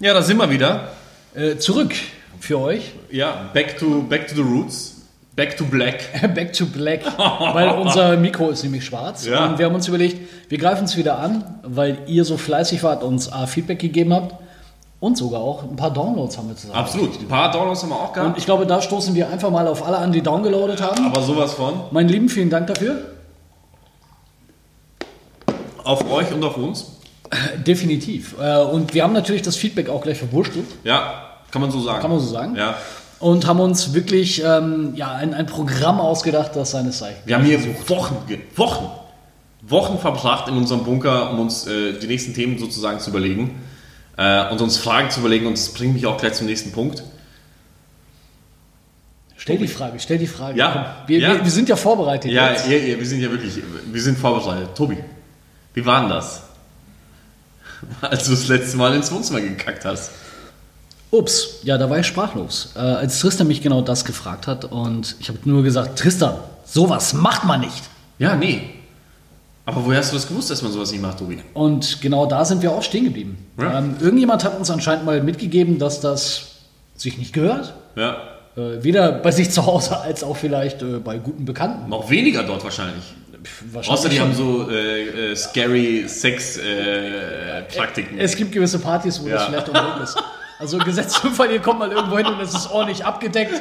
Ja, da sind wir wieder. Äh, zurück für euch. Ja, back to, back to the roots. Back to black. Back to Black, weil unser Mikro ist nämlich schwarz. Ja. Und wir haben uns überlegt, wir greifen es wieder an, weil ihr so fleißig wart, uns A, Feedback gegeben habt und sogar auch ein paar Downloads haben wir zusammen. Absolut. Ein paar Downloads haben wir auch Und gehabt. ich glaube, da stoßen wir einfach mal auf alle an, die downgeloadet haben. Aber sowas von. Mein Lieben, vielen Dank dafür. Auf euch und auf uns. Definitiv. Äh, Und wir haben natürlich das Feedback auch gleich verwurschtelt, Ja, kann man so sagen. kann man so sagen. Ja. Und haben uns wirklich ähm, ja, ein, ein Programm ausgedacht, das seines Zeichen. Wir haben hier Wochen, Wochen, Wochen verbracht in unserem Bunker, um uns äh, die nächsten Themen sozusagen zu überlegen äh, und uns Fragen zu überlegen. Und das bringt mich auch gleich zum nächsten Punkt. Stell die Frage, stell die Frage. Ja, Wir, ja. Wir, wir sind ja vorbereitet. Ja, jetzt. ihr, ihr, wir sind ja wirklich, wir sind vorbereitet. Tobi, wie war denn das? Als du das letzte Mal ins Wohnzimmer gekackt hast. Ups, ja, da war ich sprachlos. Äh, als Tristan mich genau das gefragt hat und ich habe nur gesagt, Tristan, sowas macht man nicht. Ja, nee. Aber woher hast du das gewusst, dass man sowas nicht macht, Tobi? Und genau da sind wir auch stehen geblieben. Ja. Ähm, irgendjemand hat uns anscheinend mal mitgegeben, dass das sich nicht gehört. Ja. Äh, weder bei sich zu Hause als auch vielleicht äh, bei guten Bekannten. Noch weniger dort wahrscheinlich. Wahrscheinlich Außer die haben so äh, äh, scary Sex-Praktiken. Es gibt gewisse Partys, wo das Ja. vielleicht auch ist. Also gesetzt im Fall, ihr kommt mal irgendwo hin und es ist ordentlich abgedeckt,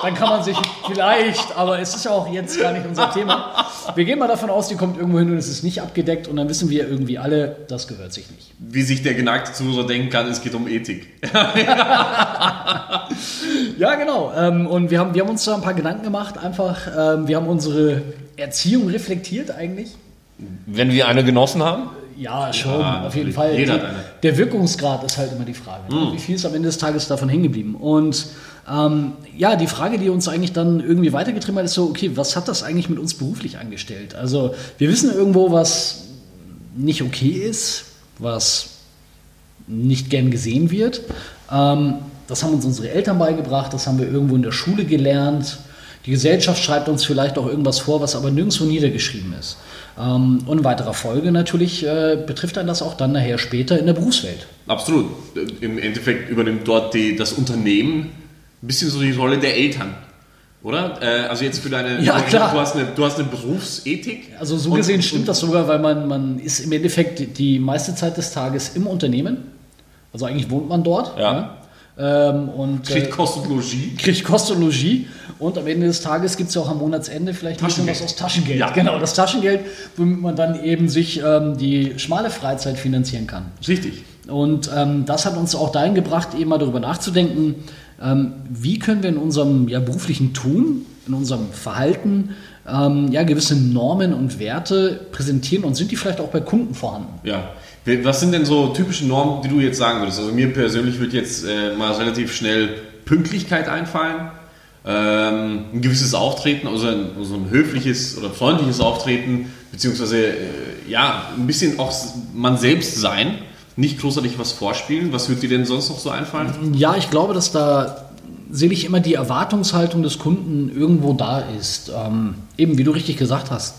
dann kann man sich vielleicht, aber es ist ja auch jetzt gar nicht unser Thema. Wir gehen mal davon aus, die kommt irgendwo hin und es ist nicht abgedeckt und dann wissen wir irgendwie alle, das gehört sich nicht. Wie sich der geneigte Zuhörer denken kann, es geht um Ethik. Ja, genau. Ähm, und wir haben, wir haben uns da ein paar Gedanken gemacht, einfach, ähm, wir haben unsere Erziehung reflektiert eigentlich. Wenn wir eine genossen haben? Ja, schon, Ja, auf jeden. Fall. Jeder. Der Wirkungsgrad ist halt immer die Frage. ne? Wie viel ist am Ende des Tages davon hängen geblieben? Und ähm, ja, die Frage, die uns eigentlich dann irgendwie weitergetrieben hat, ist so, okay, was hat das eigentlich mit uns beruflich angestellt? Also wir wissen irgendwo, was nicht okay ist, was nicht gern gesehen wird. Ähm, das haben uns unsere Eltern beigebracht, das haben wir irgendwo in der Schule gelernt. Die Gesellschaft schreibt uns vielleicht auch irgendwas vor, was aber nirgendwo niedergeschrieben ist. Ähm, und in weiterer Folge natürlich äh, betrifft dann das auch dann nachher später in der Berufswelt. Absolut. Im Endeffekt übernimmt dort die, das Unternehmen ein bisschen so die Rolle der Eltern. Oder? Äh, also jetzt für deine. Ja, du, klar. Du hast eine, du hast eine Berufsethik. Also so Und- gesehen stimmt das sogar, weil man, man ist im Endeffekt die meiste Zeit des Tages im Unternehmen. Also eigentlich wohnt man dort. Ja. ne? Ähm, und äh, Kriegt Kost und Logis. kriegt Kost und am Ende des Tages gibt es ja auch am Monatsende vielleicht ein bisschen was aus Taschengeld. Ja. Genau, das Taschengeld, womit man dann eben sich ähm, die schmale Freizeit finanzieren kann. Richtig. Und ähm, das hat uns auch dahin gebracht, eben mal darüber nachzudenken, ähm, wie können wir in unserem ja, beruflichen Tun, in unserem Verhalten ähm, ja, gewisse Normen und Werte präsentieren und sind die vielleicht auch bei Kunden vorhanden? Ja. Was sind denn so typische Normen, die du jetzt sagen würdest? Also mir persönlich wird jetzt äh, mal relativ schnell Pünktlichkeit einfallen. Ähm, ein gewisses Auftreten, also ein, also ein höfliches oder freundliches Auftreten, beziehungsweise äh, ja, ein bisschen auch man selbst sein, nicht großartig was vorspielen. Was wird dir denn sonst noch so einfallen? Ja, ich glaube, dass da sehe immer die Erwartungshaltung des Kunden irgendwo da ist. Ähm, eben, wie du richtig gesagt hast,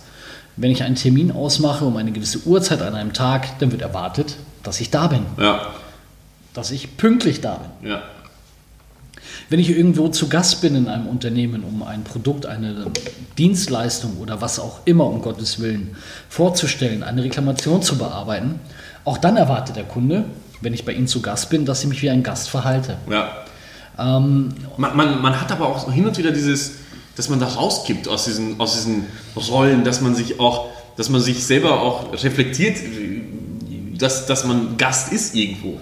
wenn ich einen Termin ausmache um eine gewisse Uhrzeit an einem Tag, dann wird erwartet, dass ich da bin, Ja, dass ich pünktlich da bin. ja, Wenn ich irgendwo zu Gast bin in einem Unternehmen, um ein Produkt, eine Dienstleistung oder was auch immer, um Gottes Willen, vorzustellen, eine Reklamation zu bearbeiten, auch dann erwartet der Kunde, wenn ich bei ihm zu Gast bin, dass ich mich wie ein Gast verhalte. ja. Ähm, Man, man, man hat aber auch hin und wieder dieses, dass man da rauskippt aus diesen, aus diesen Rollen, dass man sich auch, dass man sich selber auch reflektiert, dass, dass man Gast ist irgendwo.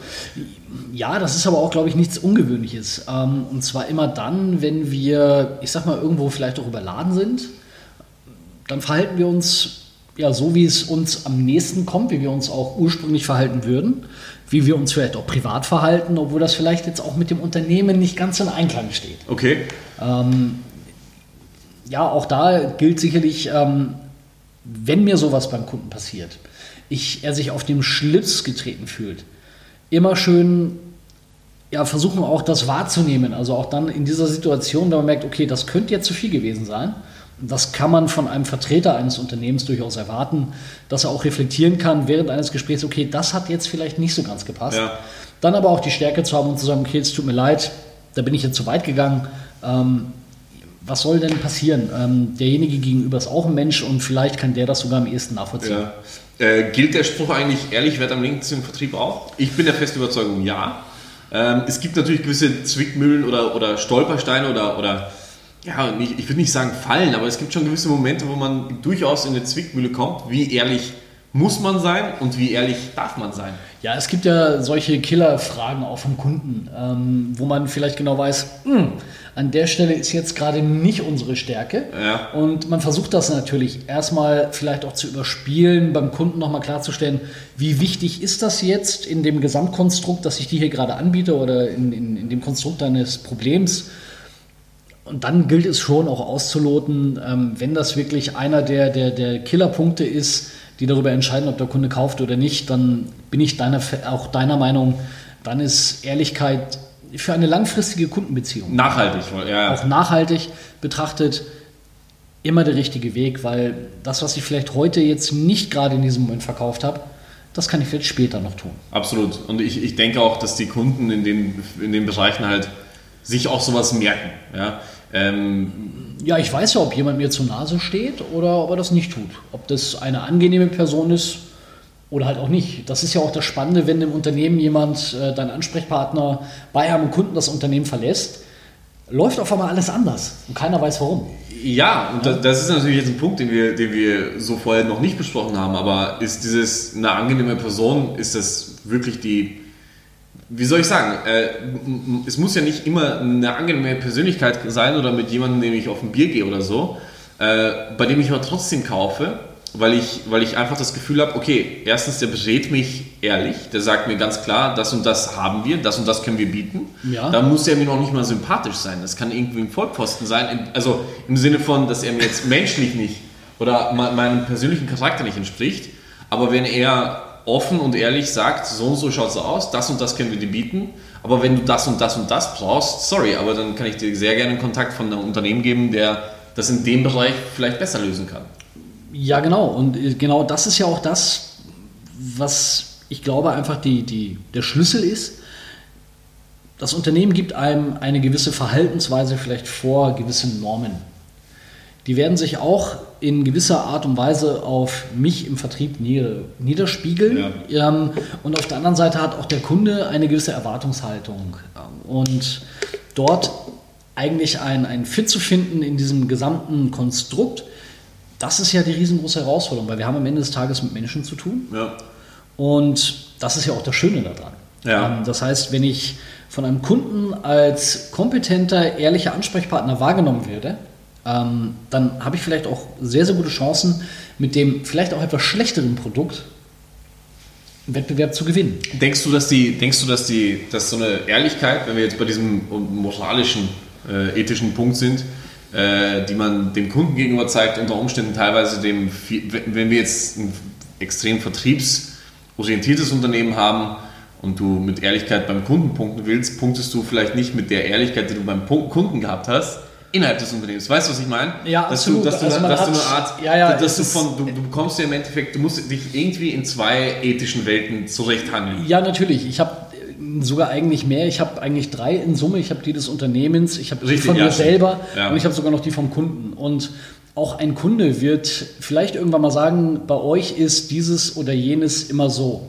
Ja, das ist aber auch, glaube ich, nichts Ungewöhnliches. Ähm, und zwar immer dann, wenn wir, ich sag mal, irgendwo vielleicht auch überladen sind, dann verhalten wir uns ja so, wie es uns am nächsten kommt, wie wir uns auch ursprünglich verhalten würden, wie wir uns vielleicht auch privat verhalten, obwohl das vielleicht jetzt auch mit dem Unternehmen nicht ganz in Einklang steht. Okay. Ja, auch da gilt sicherlich, ähm, wenn mir sowas beim Kunden passiert, ich, er sich auf dem Schlips getreten fühlt, immer schön ja, versuchen auch das wahrzunehmen. Also auch dann in dieser Situation, wenn man merkt, okay, das könnte jetzt zu viel gewesen sein, Das kann man von einem Vertreter eines Unternehmens durchaus erwarten, dass er auch reflektieren kann während eines Gesprächs, okay, das hat jetzt vielleicht nicht so ganz gepasst. Ja. Dann aber auch die Stärke zu haben und zu sagen, okay, es tut mir leid, da bin ich jetzt zu weit gegangen. Ähm, was soll denn passieren? Ähm, derjenige gegenüber ist auch ein Mensch und vielleicht kann der das sogar am ehesten nachvollziehen. Ja. Äh, gilt der Spruch eigentlich, ehrlich wird am längsten im Vertrieb auch? Ich bin der festen Überzeugung, ja. Ähm, es gibt natürlich gewisse Zwickmühlen oder, oder Stolpersteine oder, oder ja, nicht, ich würde nicht sagen fallen, aber es gibt schon gewisse Momente, wo man durchaus in eine Zwickmühle kommt. Wie ehrlich muss man sein und wie ehrlich darf man sein? Ja, es gibt ja solche Killerfragen auch vom Kunden, ähm, wo man vielleicht genau weiß, hm, an der Stelle ist jetzt gerade nicht unsere Stärke. Ja. Und man versucht das natürlich erstmal vielleicht auch zu überspielen, beim Kunden nochmal klarzustellen, wie wichtig ist das jetzt in dem Gesamtkonstrukt, das ich dir hier gerade anbiete oder in, in, in dem Konstrukt deines Problems. Und dann gilt es schon auch auszuloten, ähm, wenn das wirklich einer der, der, der Killerpunkte ist, die darüber entscheiden, ob der Kunde kauft oder nicht, dann bin ich deiner, auch deiner Meinung, dann ist Ehrlichkeit für eine langfristige Kundenbeziehung. Nachhaltig, ja. Auch nachhaltig betrachtet immer der richtige Weg, weil das, was ich vielleicht heute jetzt nicht gerade in diesem Moment verkauft habe, das kann ich vielleicht später noch tun. Absolut. Und ich, ich denke auch, dass die Kunden in den, in den Bereichen halt sich auch sowas merken. Ja? Ähm, ja, ich weiß ja, ob jemand mir zur Nase steht oder ob er das nicht tut. Ob das eine angenehme Person ist oder halt auch nicht. Das ist ja auch das Spannende, wenn im Unternehmen jemand, äh, dein Ansprechpartner, bei einem Kunden das Unternehmen verlässt, läuft auf einmal alles anders und keiner weiß warum. Ja, und das, das ist natürlich jetzt ein Punkt, den wir, den wir so vorher noch nicht besprochen haben, aber ist dieses eine angenehme Person, ist das wirklich die, wie soll ich sagen, äh, es muss ja nicht immer eine angenehme Persönlichkeit sein oder mit jemandem, dem ich auf ein Bier gehe oder so, äh, bei dem ich aber trotzdem kaufe, weil ich, weil ich einfach das Gefühl habe, okay, erstens, der berät mich ehrlich, der sagt mir ganz klar, das und das haben wir, das und das können wir bieten. Ja. Da muss er mir noch nicht mal sympathisch sein. Das kann irgendwie ein Vollposten sein. Also im Sinne von, dass er mir jetzt menschlich nicht oder meinem persönlichen Charakter nicht entspricht. Aber wenn er offen und ehrlich sagt, so und so schaut es aus, das und das können wir dir bieten. Aber wenn du das und das und das brauchst, sorry, aber dann kann ich dir sehr gerne einen Kontakt von einem Unternehmen geben, der das in dem Bereich vielleicht besser lösen kann. Ja, genau. Und äh, genau das ist ja auch das, was ich glaube einfach die, die, der Schlüssel ist. Das Unternehmen gibt einem eine gewisse Verhaltensweise vielleicht vor, gewisse Normen. Die werden sich auch in gewisser Art und Weise auf mich im Vertrieb niederspiegeln. Ja. Ähm, und auf der anderen Seite hat auch der Kunde eine gewisse Erwartungshaltung. Und dort eigentlich ein, ein Fit zu finden in diesem gesamten Konstrukt, das ist ja die riesengroße Herausforderung, weil wir haben am Ende des Tages mit Menschen zu tun. Ja. Und das ist ja auch das Schöne daran. Ja. Ähm, das heißt, wenn ich von einem Kunden als kompetenter, ehrlicher Ansprechpartner wahrgenommen werde, ähm, dann habe ich vielleicht auch sehr, sehr gute Chancen, mit dem vielleicht auch etwas schlechteren Produkt einen Wettbewerb zu gewinnen. Denkst du, dass die, denkst du, dass die, dass so eine Ehrlichkeit, wenn wir jetzt bei diesem moralischen, äh, ethischen Punkt sind, äh, die man dem Kunden gegenüber zeigt, unter Umständen teilweise dem, wenn wir jetzt ein extrem vertriebsorientiertes Unternehmen haben und du mit Ehrlichkeit beim Kunden punkten willst, punktest du vielleicht nicht mit der Ehrlichkeit, die du beim Kunden gehabt hast, innerhalb des Unternehmens. Weißt du, was ich meine? Ja, dass absolut. Du, dass du, also dass du eine Art, ja, ja, dass du von, du, du bekommst ja im Endeffekt, du musst dich irgendwie in zwei ethischen Welten zurechthandeln. Ja, natürlich. Ich habe sogar eigentlich mehr. Ich habe eigentlich drei in Summe. Ich habe die des Unternehmens, ich habe die von mir selber und ich habe sogar noch die vom Kunden. Und auch ein Kunde wird vielleicht irgendwann mal sagen, bei euch ist dieses oder jenes immer so.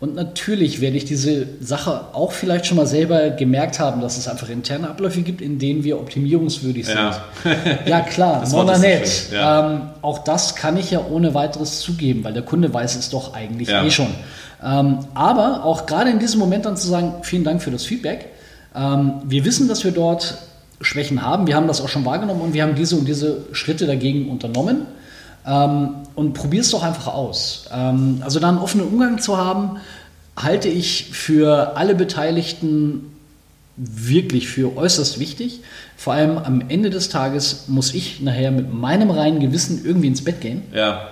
Und natürlich werde ich diese Sache auch vielleicht schon mal selber gemerkt haben, dass es einfach interne Abläufe gibt, in denen wir optimierungswürdig sind. Ja, ja klar, nett. so ja. Ähm, auch das kann ich ja ohne weiteres zugeben, weil der Kunde weiß es doch eigentlich Ja. eh schon. Ähm, aber auch gerade in diesem Moment dann zu sagen, vielen Dank für das Feedback. Ähm, wir wissen, dass wir dort Schwächen haben. Wir haben das auch schon wahrgenommen und wir haben diese und diese Schritte dagegen unternommen. Ähm, und probier es doch einfach aus. Ähm, also da einen offenen Umgang zu haben, halte ich für alle Beteiligten wirklich für äußerst wichtig. Vor allem am Ende des Tages muss ich nachher mit meinem reinen Gewissen irgendwie ins Bett gehen Ja,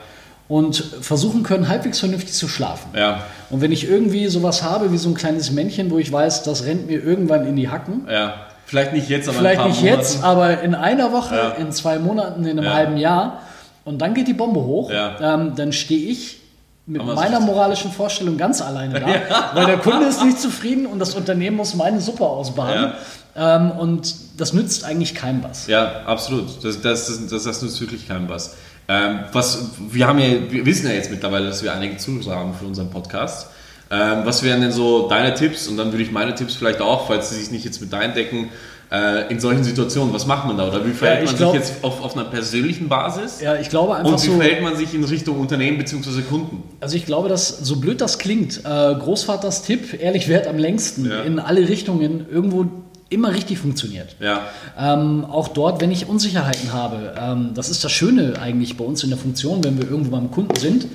und versuchen können, halbwegs vernünftig zu schlafen. ja, Und wenn ich irgendwie sowas habe wie so ein kleines Männchen, wo ich weiß, das rennt mir irgendwann in die Hacken, ja. Vielleicht nicht jetzt, aber Vielleicht in ein nicht paar jetzt, Monaten. aber in einer Woche, Ja. in zwei Monaten, in einem halben Jahr. Und dann geht die Bombe hoch. Ja. Ähm, dann stehe ich mit Aber meiner moralischen Vorstellung ganz alleine da, weil der Kunde ist nicht zufrieden und das Unternehmen muss meine Suppe ausbaden. Ähm, und das nützt eigentlich keinem was. Ja, absolut. Das, das, das, das, nützt wirklich keinem was. Ähm, was. Wir haben ja, wir wissen ja jetzt mittlerweile, dass wir einige Zuhörer haben für unseren Podcast. Ähm, was wären denn so deine Tipps? Und dann würde ich meine Tipps vielleicht auch, falls sie sich nicht jetzt mit deinen decken, äh, in solchen Situationen, was macht man da? Oder wie verhält ich man glaub- sich jetzt auf, auf einer persönlichen Basis? Ja, ich glaube einfach Und wie so. verhält man sich in Richtung Unternehmen bzw. Kunden? Also ich glaube, dass so blöd das klingt, äh, Großvaters Tipp, ehrlich wert am längsten, Ja. in alle Richtungen irgendwo immer richtig funktioniert. Ja, Ähm, auch dort, wenn ich Unsicherheiten habe, ähm, das ist das Schöne eigentlich bei uns in der Funktion, wenn wir irgendwo beim Kunden sind,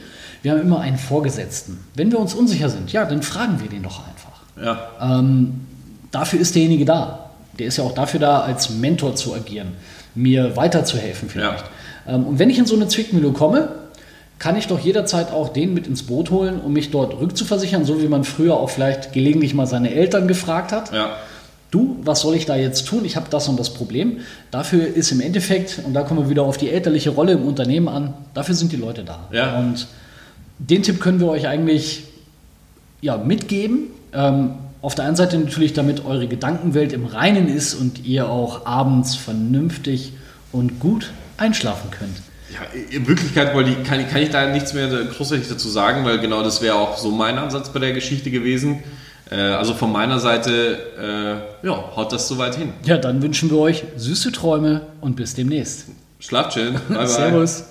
wir haben immer einen Vorgesetzten. Wenn wir uns unsicher sind, ja, dann fragen wir den doch einfach. ja, Ähm, dafür ist derjenige da. Der ist ja auch dafür da, als Mentor zu agieren, mir weiterzuhelfen vielleicht. Ähm, und wenn ich in so eine Zwickmühle komme, kann ich doch jederzeit auch den mit ins Boot holen, um mich dort rückzuversichern, so wie man früher auch vielleicht gelegentlich mal seine Eltern gefragt hat. ja. Du, was soll ich da jetzt tun? Ich habe das und das Problem. Dafür ist im Endeffekt, und da kommen wir wieder auf die elterliche Rolle im Unternehmen an, dafür sind die Leute da. Ja. Und den Tipp können wir euch eigentlich ja, mitgeben. Ähm, auf der einen Seite natürlich, damit eure Gedankenwelt im Reinen ist und ihr auch abends vernünftig und gut einschlafen könnt. Ja, in Wirklichkeit wollte ich, kann, kann ich da nichts mehr großartig dazu sagen, weil genau das wäre auch so mein Ansatz bei der Geschichte gewesen. Äh, also von meiner Seite, äh, ja, haut das soweit hin. Ja, dann wünschen wir euch süße Träume und bis demnächst. Schlaft schön. Bye, bye. Servus.